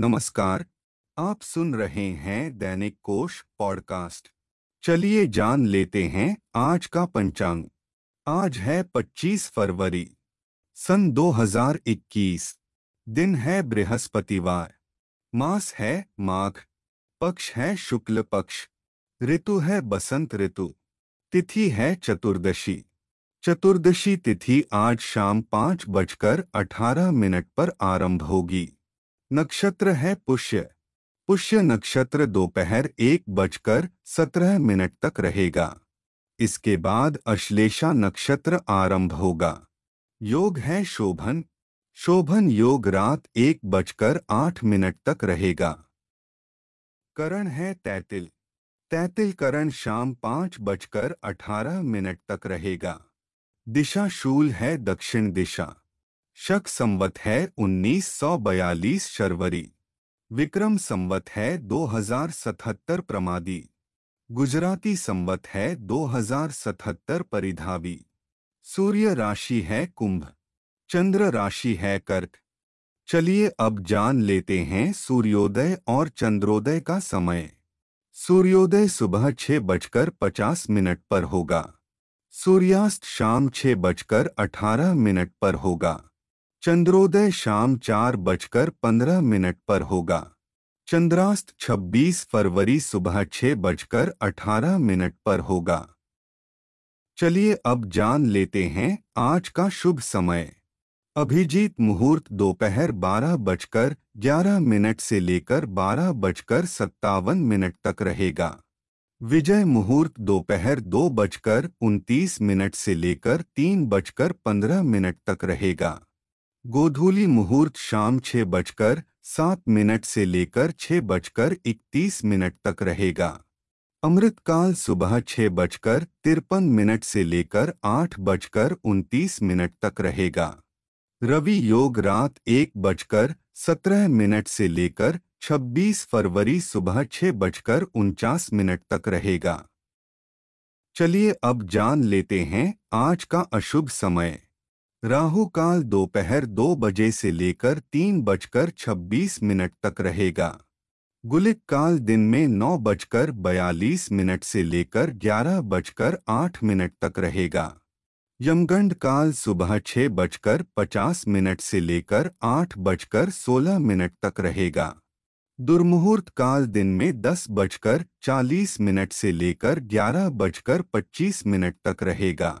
नमस्कार, आप सुन रहे हैं दैनिक कोश पॉडकास्ट। चलिए जान लेते हैं आज का पंचांग। आज है 25 फरवरी, सन 2021 दिन है बृहस्पतिवार, मास है माघ, पक्ष है शुक्ल पक्ष, ऋतु है बसंत ऋतु, तिथि है चतुर्दशी। चतुर्दशी तिथि आज शाम पाँच बजकर अठारह मिनट पर आरंभ होगी। नक्षत्र है पुष्य। पुष्य नक्षत्र दोपहर एक बजकर सत्रह मिनट तक रहेगा। इसके बाद अश्लेषा नक्षत्र आरंभ होगा। योग है शोभन। शोभन योग रात एक बजकर आठ मिनट तक रहेगा। करण है तैतिल। तैतिल करण शाम पाँच बजकर अठारह मिनट तक रहेगा। दिशा शूल है दक्षिण दिशा। शक संवत है 1942 शर्वरी। विक्रम संवत है 2077 प्रमादी। गुजराती संवत है 2077 परिधावी। सूर्य राशि है कुंभ। चंद्र राशि है कर्क। चलिए अब जान लेते हैं सूर्योदय और चंद्रोदय का समय। सूर्योदय सुबह छह बजकर पचास मिनट पर होगा। सूर्यास्त शाम छह बजकर अठारह मिनट पर होगा। चंद्रोदय शाम चार बजकर पंद्रह मिनट पर होगा। चंद्रास्त 26 फरवरी सुबह छह बजकर अठारह मिनट पर होगा। चलिए अब जान लेते हैं आज का शुभ समय। अभिजीत मुहूर्त दोपहर बारह बजकर ग्यारह मिनट से लेकर बारह बजकर सत्तावन मिनट तक रहेगा। विजय मुहूर्त दोपहर दो बजकर उनतीस मिनट से लेकर तीन बजकर पंद्रह मिनट तक रहेगा। गोधूली मुहूर्त शाम छह बजकर सात मिनट से लेकर छह बजकर इकतीस मिनट तक रहेगा। अमृतकाल सुबह छह बजकर तिरपन मिनट से लेकर आठ बजकर उनतीस मिनट तक रहेगा। रवि योग रात एक बजकर सत्रह मिनट से लेकर छब्बीस फरवरी सुबह छह बजकर उनचास मिनट तक रहेगा। चलिए अब जान लेते हैं आज का अशुभ समय। राहु काल दोपहर दो बजे से लेकर तीन बजकर छब्बीस मिनट तक रहेगा। गुलिक काल दिन में नौ बजकर बयालीस मिनट से लेकर ग्यारह बजकर आठ मिनट तक रहेगा। यमगंड काल सुबह छह बजकर पचास मिनट से लेकर आठ बजकर सोलह मिनट तक रहेगा। दुर्मुहूर्त काल दिन में दस बजकर चालीस मिनट से लेकर ग्यारह बजकर पच्चीस मिनट तक रहेगा।